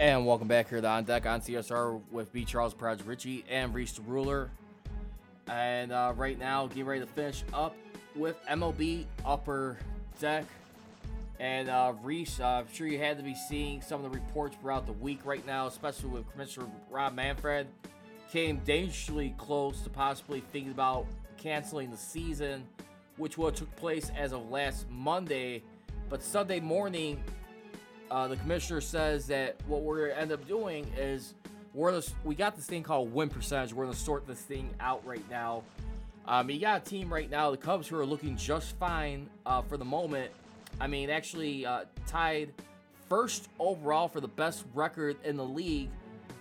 And welcome back here to On Deck on CSR with B. Charles Praj Richey and Riis the Ruler. And uh, right now, getting ready to finish up with MLB Upper Deck. And uh, Riis, uh, I'm sure you had to be seeing some of the reports throughout the week right now, especially with Commissioner Rob Manfred. Came dangerously close to possibly thinking about canceling the season, which would took place as of last Monday. But Sunday morning, uh, the commissioner says that what we're to end up doing is we're gonna, we got this thing called win percentage. We're to sort this thing out right now. Um, you got a team right now, the Cubs, who are looking just fine uh, for the moment. I mean, actually uh, tied first overall for the best record in the league.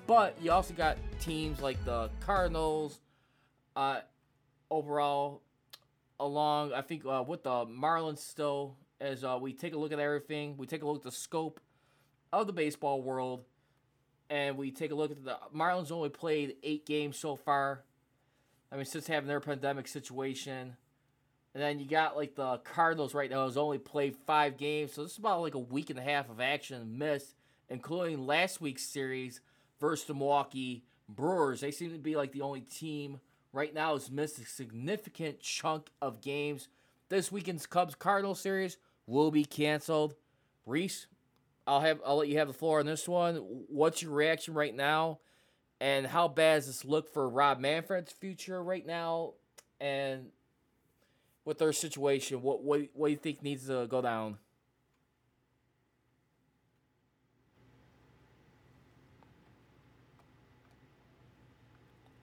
But you also got teams like the Cardinals uh, overall, along, I think, uh, with the Marlins still as uh, we take a look at everything. We take a look at the scope of the baseball world, and we take a look at the Marlins only played eight games so far. I mean, since having their pandemic situation. And then you got like the Cardinals right now has only played five games, so this is about like a week and a half of action missed, including last week's series versus the Milwaukee Brewers. They seem to be like the only team right now has missed a significant chunk of games. This weekend's Cubs Cardinals series will be canceled. Riis, I'll have I'll let you have the floor on this one. What's your reaction right now? And how bad does this look for Rob Manfred's future right now? And with their situation, what what what do you think needs to go down?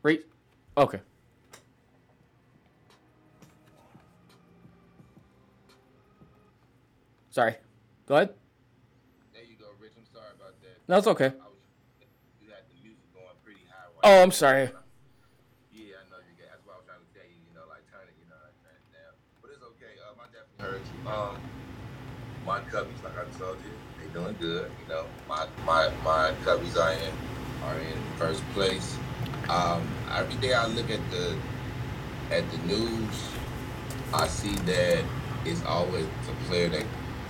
Riis? Okay. Sorry. Go ahead. There you go, Rich. I'm sorry about that. No, it's okay. I was, you had the music going pretty high. Oh, I'm sorry. Yeah, I know you get. That's what I was trying to tell you. You know, like turn it, you know, like turn it down. But it's okay. Um, I definitely heard you. Um, my Cubbies, like I told you, they doing good. You know, my my my Cubbies are in are in first place. Um, every day I look at the at the news, I see that it's always a player that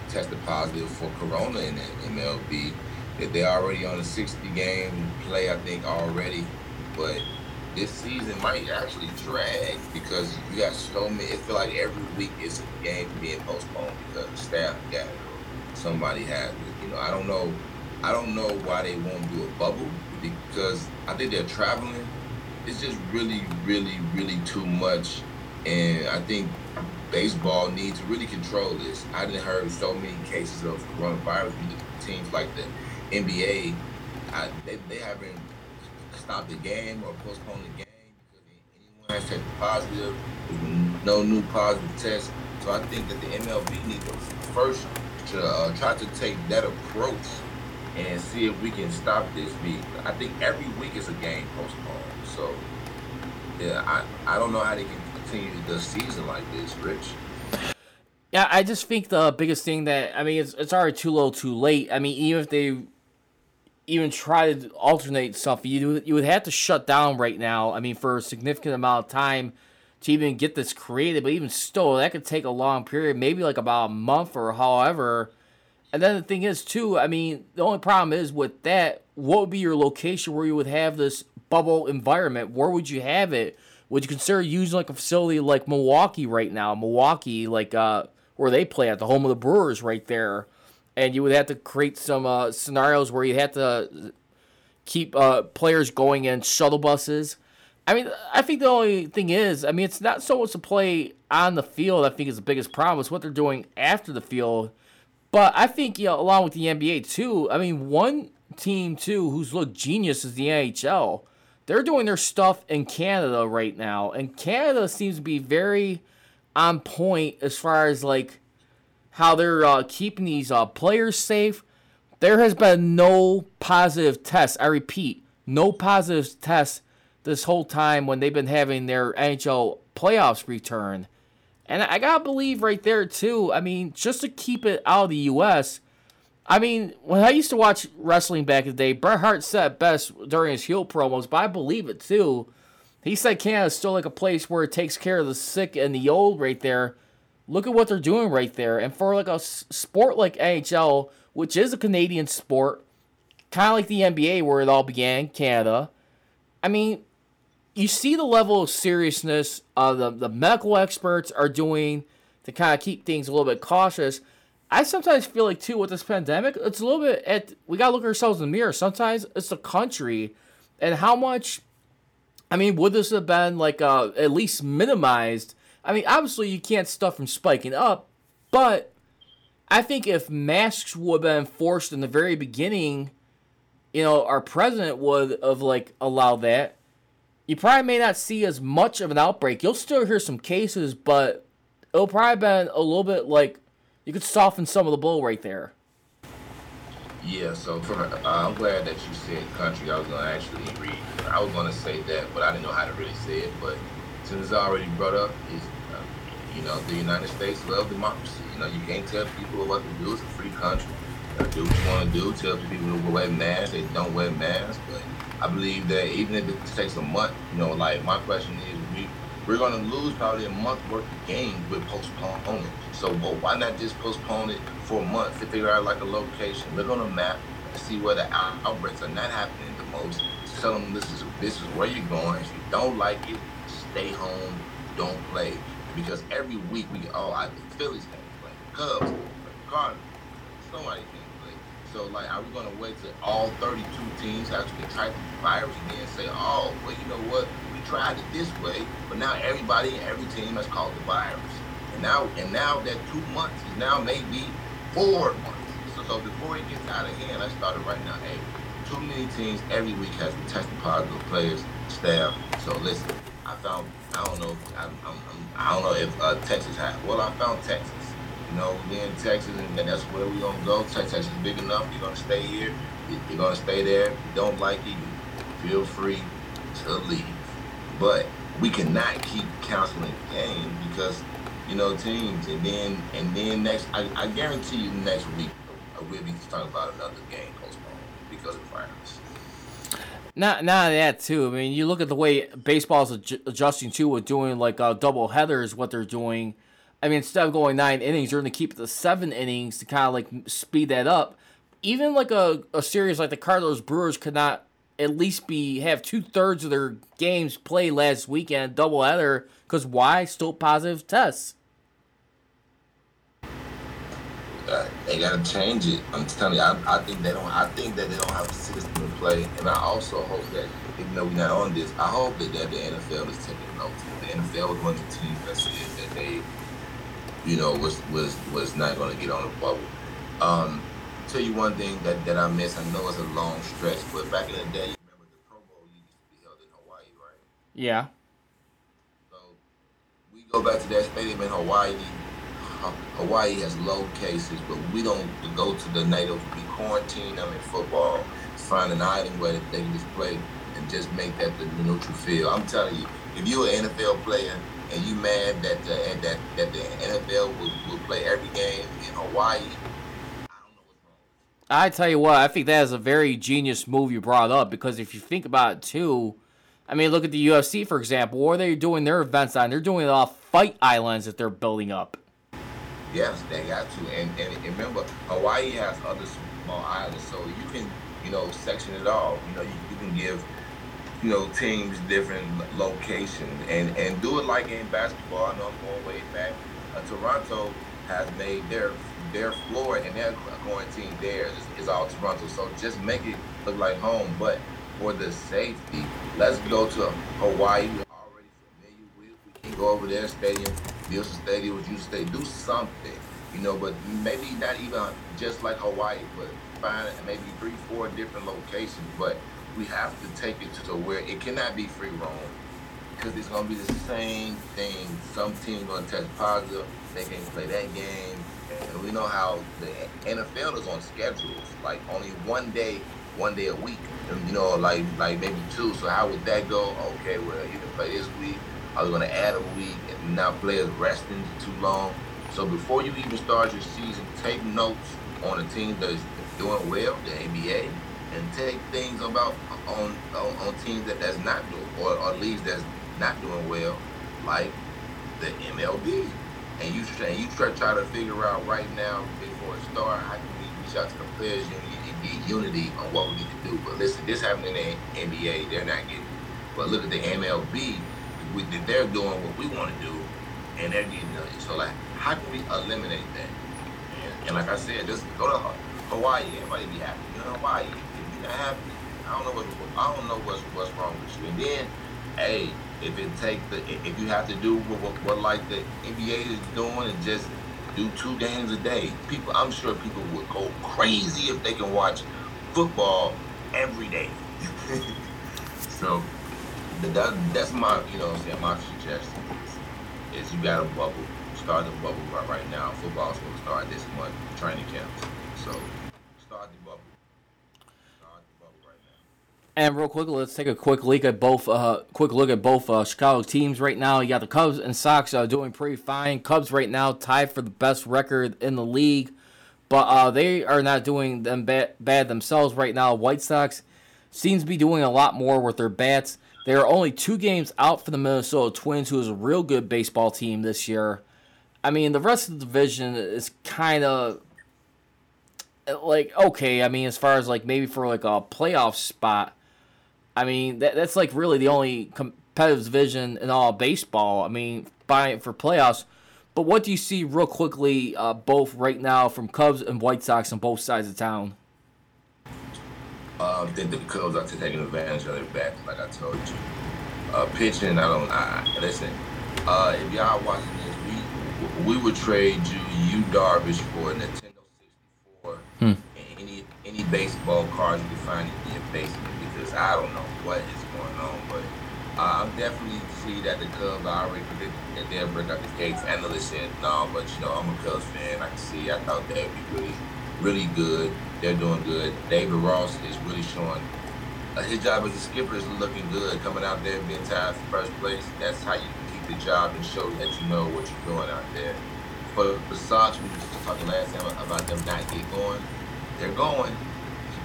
tested positive for corona in the MLB. That they're already on a 60 game play, I think already. But this season might actually drag because you got so many. It feel like every week it's a game being postponed because the staff got it or somebody has it. You know, I don't know. I don't know why they won't do a bubble because I think they're traveling. It's just really, really, really too much, and I think baseball needs to really control this. I didn't heard so many cases of coronavirus. Teams like the NBA, I, they, they haven't stopped the game or postponed the game because anyone has tested positive. No new positive tests. So I think that the MLB needs to first to uh, try to take that approach and see if we can stop this beat. I think every week is a game postponed. So yeah, I, I don't know how they can continue the season like this, Rich. Yeah, I just think the biggest thing that I mean it's it's already too little, too late. I mean, even if they even try to alternate something, you you would have to shut down right now. I mean, for a significant amount of time to even get this created. But even still, that could take a long period, maybe like about a month or however. And then the thing is, too, I mean, the only problem is with that. What would be your location where you would have this bubble environment? Where would you have it? Would you consider using like a facility like Milwaukee right now? Milwaukee, like uh, where they play at the home of the Brewers, right there, and you would have to create some uh, scenarios where you have to keep uh, players going in shuttle buses. I mean, I think the only thing is, I mean, it's not so much to play on the field. I think is the biggest problem. It's what they're doing after the field. But I think, you know, along with the NBA too. I mean, one team too who's looked genius is the NHL. They're doing their stuff in Canada right now, and Canada seems to be very on point as far as like how they're uh, keeping these uh, players safe. There has been no positive tests. I repeat, no positive tests this whole time when they've been having their NHL playoffs return. And I gotta believe right there too. I mean, just to keep it out of the U.S. I mean, when I used to watch wrestling back in the day, Bret Hart said best during his heel promos, but I believe it too. He said Canada's still like a place where it takes care of the sick and the old right there. Look at what they're doing right there. And for like a sport like NHL, which is a Canadian sport, kind of like the NBA where it all began, Canada. I mean, you see the level of seriousness uh, the the medical experts are doing to kind of keep things a little bit cautious. I sometimes feel like too with this pandemic, it's a little bit at we gotta look ourselves in the mirror. Sometimes it's the country and how much. I mean, would this have been like uh, at least minimized? I mean, obviously you can't stuff from spiking up, but I think if masks would have been enforced in the very beginning, you know, our president would have like allowed that. You probably may not see as much of an outbreak. You'll still hear some cases, but it'll probably been a little bit like you could soften some of the blow right there. Yeah, so uh, I'm glad that you said country. I was gonna actually read. I was gonna say that, but I didn't know how to really say it. But since it's already brought up, is uh, you know the United States love democracy. You know you can't tell people what to do. It's a free country. Do what you want to do. Tell people to wear masks. They don't wear masks. But I believe that even if it takes a month, you know, like my question is, we we're gonna lose probably a month worth of games with postponing. So well, why not just postpone it for a month to figure out like a location, look on a map, see where the out- outbreaks are not happening the most. Tell them this is this is where you're going. If you don't like it, stay home, don't play. Because every week we oh I the Phillies can't play, Cubs Cardinals, somebody can't play. So like, are we gonna wait till all 32 teams actually try the virus again and say, oh well you know what tried it this way, but now everybody and every team has caught the virus. And now, and now that two months is now maybe four months. So, so before it gets out of hand, I started right now. Hey, too many teams every week has been testing positive players, staff. So listen, I found I don't know I, I'm, I'm, I don't know if uh, Texas has. Well, I found Texas. You know, we in Texas, and that's where we're gonna go. Texas is big enough. You're gonna stay here. You're gonna stay there. If you don't like it, feel free to leave. But we cannot keep canceling the game because you know, teams, and then and then next, I, I guarantee you, next week we'll be talking about another game postponed because of the virus. Not not that too. I mean, you look at the way baseball's adjusting to with doing like uh, double headers. What they're doing. I mean, instead of going nine innings, they're going to keep to seven innings to kind of like speed that up. Even like a, a series like the Cardinals Brewers could not at least be have two thirds of their games played last weekend double header because why? Still positive tests. Uh, they gotta change it. I'm telling you, I, I, think they don't. I think that they don't have a system in play, and I also hope that, even though we're not on this, I hope that, that the NFL is taking notes. The NFL was one of the teams that said that they, you know, was was was not to get on the bubble. Um, tell you one thing that, that I miss. I know it's a long stretch, but back in the day, you remember the Pro Bowl used to be held in Hawaii, right? Yeah So we go back to that stadium in Hawaii. Hawaii has low cases, but we don't go to the native. We quarantine them in football, find an island where they can just play and just make that the neutral field. I'm telling you, if you're an NFL player and you mad that uh, that that the NFL will, will play every game in Hawaii, I tell you what, I think that is a very genius move you brought up because if you think about it too, I mean, look at the UFC for example. What are they doing their events on? They're doing it off fight islands that they're building up. Yes, they got to. And, and, remember, Hawaii has other small islands, so you can, you know, section it off. You know, you, you can give, you know, teams different locations and, and do it like in basketball. I know I'm going way back. Uh, Toronto has made their their floor and their quarantine there is, is all Toronto. So just make it look like home. But for the safety, let's go to Hawaii already maybe we can go over there, stadium, some stadium, you stay, do something, you know, but maybe not even just like Hawaii, but find maybe three, four different locations. But we have to take it to where it cannot be free roam because it's gonna be the same thing. Some team gonna test positive, they can't play that game, and we know how the NFL is on schedules, like only one day, one day a week, and you know, like like maybe two. So how would that go? Okay, well you can play this week I was to add a week, and now players resting too long. So before you even start your season, take notes on the team that's doing well, the NBA, and take things about on on, on teams that that's not doing, or, or leagues that's not doing well, like the MLB. And you try, you try, try to figure out right now before it starts how can we reach out to the players. You, get unity on what we need to do. But listen, this happening in the NBA, they're not getting. But look at the MLB, we, they're doing what we want to do, and they're getting nothing. So like, how can we eliminate that? And, and like I said, just go to Hawaii. Everybody be happy. You know, Hawaii. If you're not happy, I don't know what I don't know what's what's wrong with you. And then, hey, if it take the if you have to do what, what, what like the NBA is doing and just do two games a day, people I'm sure people would go crazy if they can watch football every day. so that, that's my you know i'm saying my suggestion is, is you got a bubble start the bubble right, right now. Football's going to start this month, training camps. So start the bubble. Start the bubble right now. And real quick, let's take a quick look at both. Uh, quick look at both uh, Chicago teams right now. You got the Cubs and Sox uh, doing pretty fine. Cubs right now tied for the best record in the league, but uh, they are not doing them bad, bad themselves right now. White Sox seems to be doing a lot more with their bats. They are only two games out for the Minnesota Twins, who is a real good baseball team this year. I mean, the rest of the division is kind of like okay. I mean, as far as like maybe for like a playoff spot, I mean that that's like really the only competitive division in all baseball. I mean, buying for playoffs. But what do you see real quickly, uh, both right now from Cubs and White Sox on both sides of town? Uh, think the Cubs are taking advantage of their bats, like I told you. Uh, pitching, I don't. I, listen, uh, if y'all watching this, we we would trade you Yu Darvish for a Nintendo 64 hmm. and any any baseball cards you can find in your basement I don't know what is going on, but uh, I'm definitely see that the Cubs already predicted that they'll break out the gates. Analysts said no, but you know I'm a Cubs fan. I can see. I thought they'd be really, really good. They're doing good. David Ross is really showing. Uh, his job as a skipper is looking good. Coming out there and being tied for first place. That's how you keep the job and show that you know what you're doing out there. But besides, we were just talking last time about them not get going. They're going.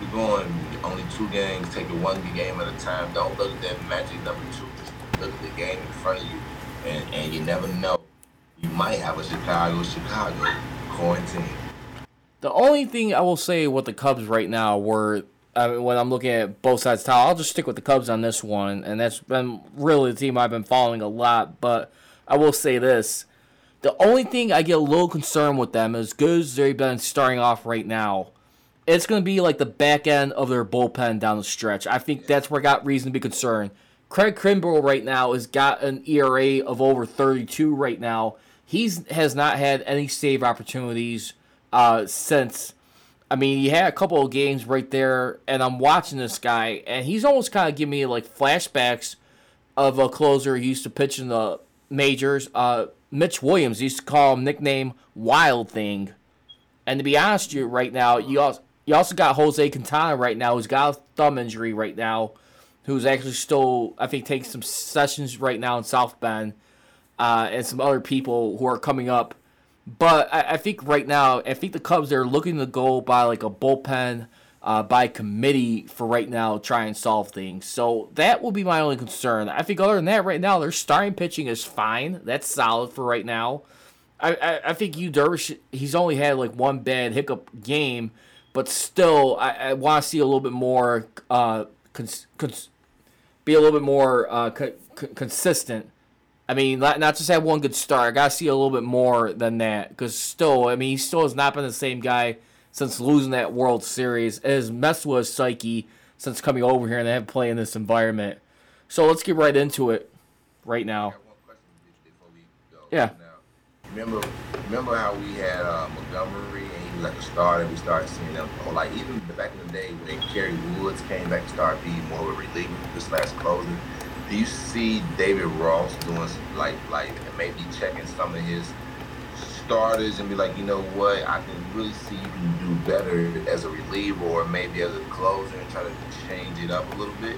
It going. Only two games. Take it one game at a time. Don't look at that magic number two. Just look at the game in front of you, and and you never know. You might have a Chicago, Chicago quarantine. The only thing I will say with the Cubs right now were I mean, when I'm looking at both sides the I'll just stick with the Cubs on this one, and that's been really the team I've been following a lot. But I will say this: the only thing I get a little concerned with them, as good as they've been starting off right now, it's going to be like the back end of their bullpen down the stretch. I think that's where I got reason to be concerned. Craig Kimbrel right now has got an ERA of over 32 right now. He's has not had any save opportunities uh, since I mean, he had a couple of games right there, and I'm watching this guy, and he's almost kind of giving me like flashbacks of a closer he used to pitch in the majors. Uh, Mitch Williams used to call him nickname Wild Thing, and to be honest, you right now, you also you also got Jose Quintana right now, who's got a thumb injury right now, who's actually still I think taking some sessions right now in South Bend, uh, and some other people who are coming up but I, I, think right now, I think the Cubs are looking to go by like a bullpen, uh, by committee for right now, try and solve things. So that will be my only concern. I think other than that, right now their starting pitching is fine. That's solid for right now. I, I, I think Yu Darvish, he's only had like one bad hiccup game, but still, I, I want to see a little bit more, uh, cons, cons, be a little bit more uh, co- consistent I mean, not, not just have one good start. I gotta see a little bit more than that because still, I mean, he still has not been the same guy since losing that World Series. It has messed with his psyche since coming over here and they have to play in this environment. So let's get right into it right now. Yeah. Remember, remember how we had uh, Montgomery and he was like a starter. We started seeing them, or like even back in the day when Kerry Woods came back to start being more of a reliever, this last closer do you see David Ross doing like like maybe checking some of his starters and be like, you know what, I can really see you can do better as a reliever or maybe as a closer and try to change it up a little bit?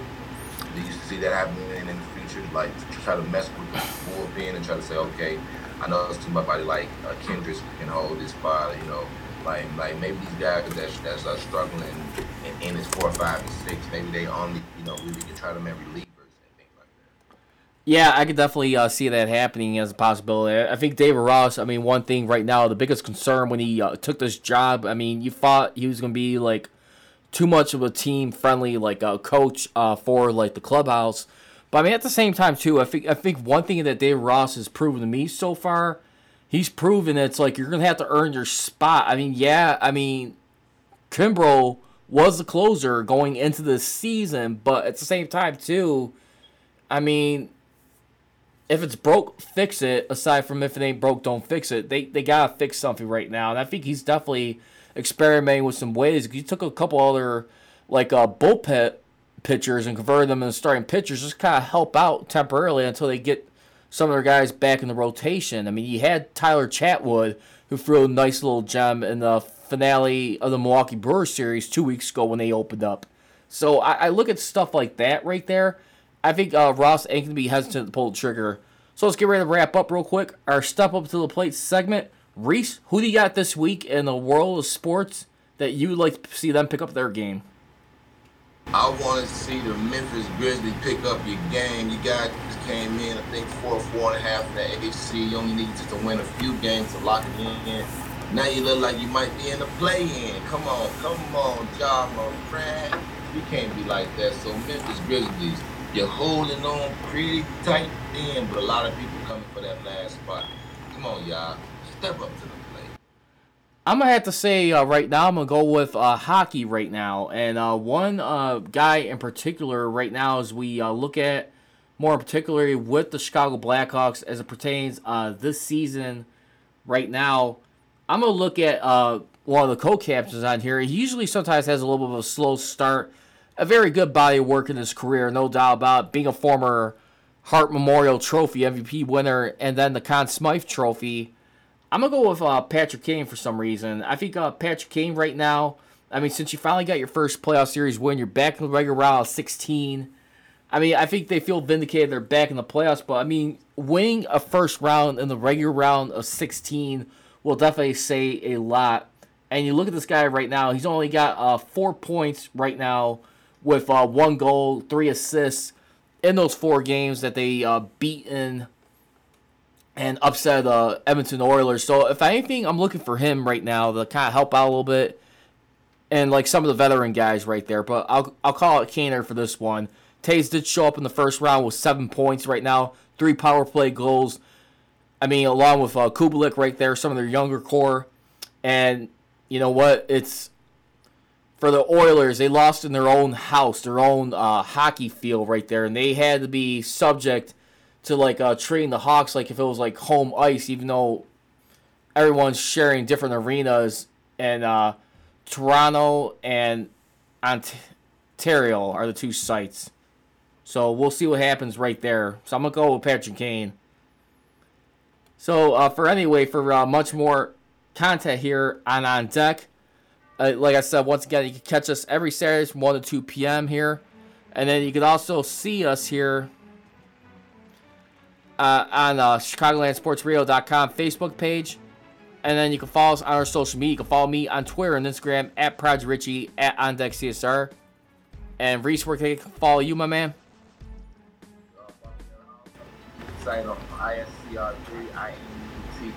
Do you see that happening in, the future? Like to try to mess with the bullpen and try to say, okay, I know it's too much body like uh, Kendricks can hold this spot, you know. Like, like maybe these guys that's that's uh, struggling in, in, in four, five, and six, maybe they only, you know, really can try to maybe relieve yeah, I could definitely uh, see that happening as a possibility. I think David Ross. I mean, one thing right now, the biggest concern when he uh, took this job. I mean, you thought he was going to be like too much of a team friendly like a coach uh, for like the clubhouse. But I mean, at the same time too, I think I think one thing that Dave Ross has proven to me so far, he's proven that it's like you're gonna have to earn your spot. I mean, yeah, I mean, Kimbrel was the closer going into the season, but at the same time too, I mean, if it's broke, fix it. Aside from if it ain't broke, don't fix it. They they gotta fix something right now, and I think he's definitely experimenting with some ways. He took a couple other like uh, bullpen pitchers and converted them into starting pitchers, just kind of help out temporarily until they get some of their guys back in the rotation. I mean, he had Tyler Chatwood who threw a nice little gem in the finale of the Milwaukee Brewers series two weeks ago when they opened up. So I, I look at stuff like that right there. I think uh, Ross ain't gonna be hesitant to pull the trigger. So let's get ready to wrap up real quick. Our step up to the plate segment. Riis, who do you got this week in the world of sports that you would like to see them pick up their game? I want to see the Memphis Grizzlies pick up your game. You guys came in, I think, four, four and a half in the AFC. You only need just to win a few games to lock it in. Now you look like you might be in the play-in. Come on, come on, Ja Morant. You can't be like that. So Memphis Grizzlies, you're holding on pretty tight in, but a lot of people coming for that last spot. Come on, y'all. Step up to the plate. I'm gonna have to say uh, right now I'm gonna go with uh, hockey right now, and uh, one uh, guy in particular right now as we uh, look at more particularly with the Chicago Blackhawks as it pertains uh, this season right now. I'm gonna look at one of the co-captains on here. He usually sometimes has a little bit of a slow start, a very good body of work in his career, no doubt about it. being a former Hart Memorial Trophy MVP winner and then the Conn Smythe Trophy. I'm gonna go with uh, Patrick Kane for some reason. I think uh, Patrick Kane right now. I mean, since you finally got your first playoff series win, you're back in the regular round of 16. I mean, I think they feel vindicated. They're back in the playoffs, but I mean, winning a first round in the regular round of 16 will definitely say a lot. And you look at this guy right now; he's only got uh, four points right now, with uh, one goal, three assists in those four games that they uh, beaten and upset uh, Edmonton Oilers. So if anything, I'm looking for him right now to kind of help out a little bit, and like some of the veteran guys right there. But I'll I'll call it Kaner for this one. Toews did show up in the first round with seven points right now, three power play goals. I mean, along with uh, Kubalik right there, some of their younger core, and you know what? It's for the Oilers. They lost in their own house, their own uh, hockey field right there, and they had to be subject to like uh, treating the Hawks like if it was like home ice, even though everyone's sharing different arenas. And uh, Toronto and Ontario are the two sites. So we'll see what happens right there. So I'm gonna go with Patrick Kane. So uh, for anyway, for uh, much more content here on On Deck, uh, like I said, once again, you can catch us every Saturday from 1 to 2 p.m. here. And then you can also see us here uh, on uh, ChicagolandSportsRadio.com Facebook page. And then you can follow us on our social media. You can follow me on Twitter and Instagram at Proj Richey at OnDeckCSR. And Riis, where can they follow you, my man? Site on ISCR3, I-N-T-I-V-O-L-T.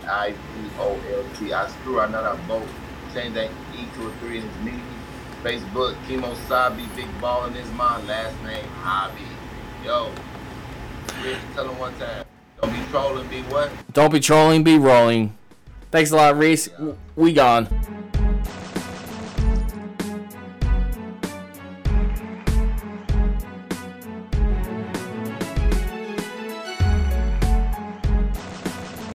I screw, I know that both. Change that E to a 3 in his meeting. Facebook, Kimo Sabi, Big Ball in his mind, last name, Hobby. Yo, Rich, tell him one time. Don't be trolling, be what? Don't be trolling, be rolling. Thanks a lot, Riis. We gone.